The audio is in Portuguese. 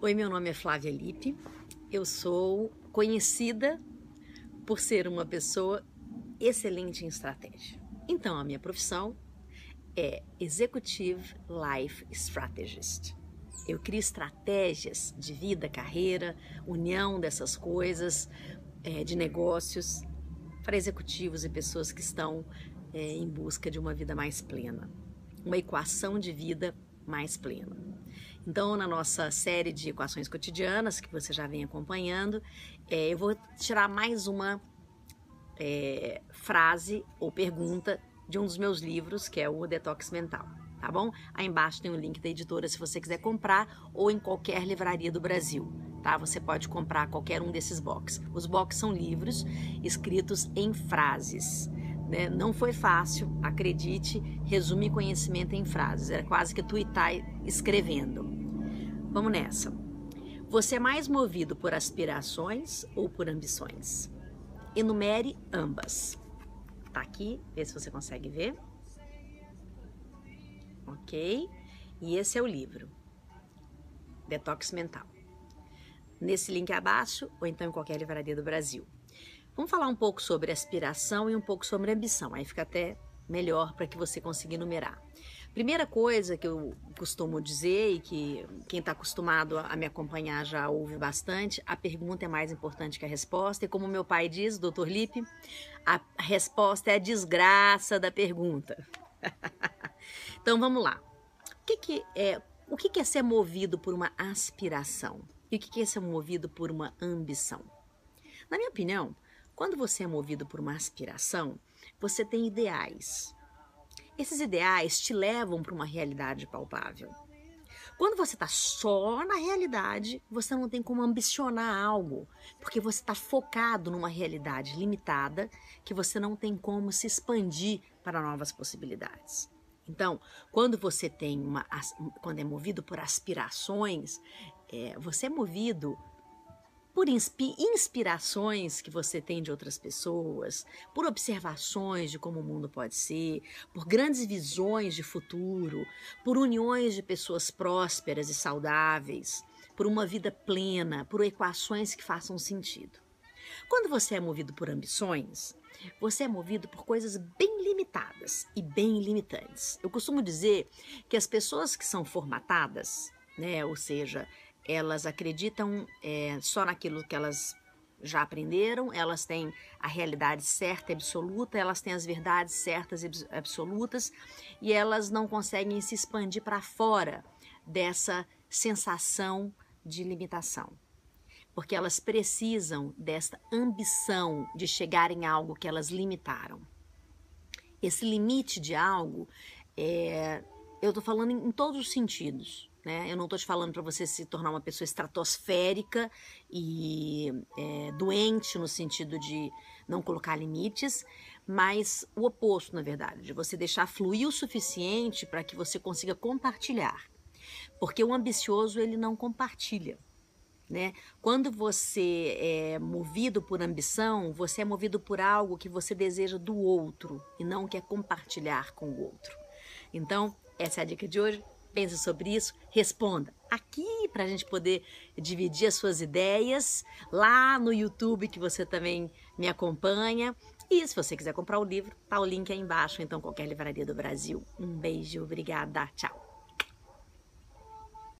Oi, meu nome é Flávia Lippe. Eu sou conhecida por ser uma pessoa excelente em estratégia. Então, a minha profissão é Executive Life Strategist. Eu crio estratégias de vida, carreira, união dessas coisas, é, de negócios, para executivos e pessoas que estão é, em busca de uma vida mais plena. Uma equação de vida mais plena. Então, na nossa série de equações cotidianas, que você já vem acompanhando, é, eu vou tirar mais uma é, frase ou pergunta de um dos meus livros, que é o Detox Mental, tá bom? Aí embaixo tem o link da editora se você quiser comprar ou em qualquer livraria do Brasil, tá? Você pode comprar qualquer um desses box. Os box são livros escritos em frases. Né? Não foi fácil, acredite, resumir conhecimento em frases. Era quase que tuitar escrevendo. Vamos nessa. Você é mais movido por aspirações ou por ambições? Enumere ambas. Tá aqui, vê se você consegue ver. Ok? E esse é o livro. Detox Mental. Nesse link abaixo, ou então em qualquer livraria do Brasil. Vamos falar um pouco sobre aspiração e um pouco sobre ambição. Aí fica até melhor para que você consiga enumerar. Primeira coisa que eu costumo dizer e que quem está acostumado a me acompanhar já ouve bastante, a pergunta é mais importante que a resposta. E como meu pai diz, doutor Lipe, a resposta é a desgraça da pergunta. então vamos lá. O que, que é o que, que é ser movido por uma aspiração? E o que, que é ser movido por uma ambição? Na minha opinião, quando você é movido por uma aspiração, você tem ideais. Esses ideais te levam para uma realidade palpável. Quando você está só na realidade, você não tem como ambicionar algo, porque você está focado numa realidade limitada que você não tem como se expandir para novas possibilidades. Então, quando você tem uma, quando é movido por aspirações, é, você é movido por inspirações que você tem de outras pessoas, por observações de como o mundo pode ser, por grandes visões de futuro, por uniões de pessoas prósperas e saudáveis, por uma vida plena, por equações que façam sentido. Quando você é movido por ambições, você é movido por coisas bem limitadas e bem limitantes. Eu costumo dizer que as pessoas que são formatadas, né, ou seja, elas acreditam é, só naquilo que elas já aprenderam, elas têm a realidade certa e absoluta, elas têm as verdades certas e absolutas e elas não conseguem se expandir para fora dessa sensação de limitação. Porque elas precisam desta ambição de chegar em algo que elas limitaram. Esse limite de algo, é, eu estou falando em, em todos os sentidos né? Eu não estou te falando para você se tornar uma pessoa estratosférica e é, doente no sentido de não colocar limites, mas o oposto, na verdade, de você deixar fluir o suficiente para que você consiga compartilhar. Porque o ambicioso ele não compartilha. Né? Quando você é movido por ambição, você é movido por algo que você deseja do outro e não quer compartilhar com o outro. Então, essa é a dica de hoje pense sobre isso, responda aqui para a gente poder dividir as suas ideias lá no YouTube que você também me acompanha. E se você quiser comprar o livro, tá o link aí embaixo, então qualquer livraria do Brasil. Um beijo, obrigada, tchau.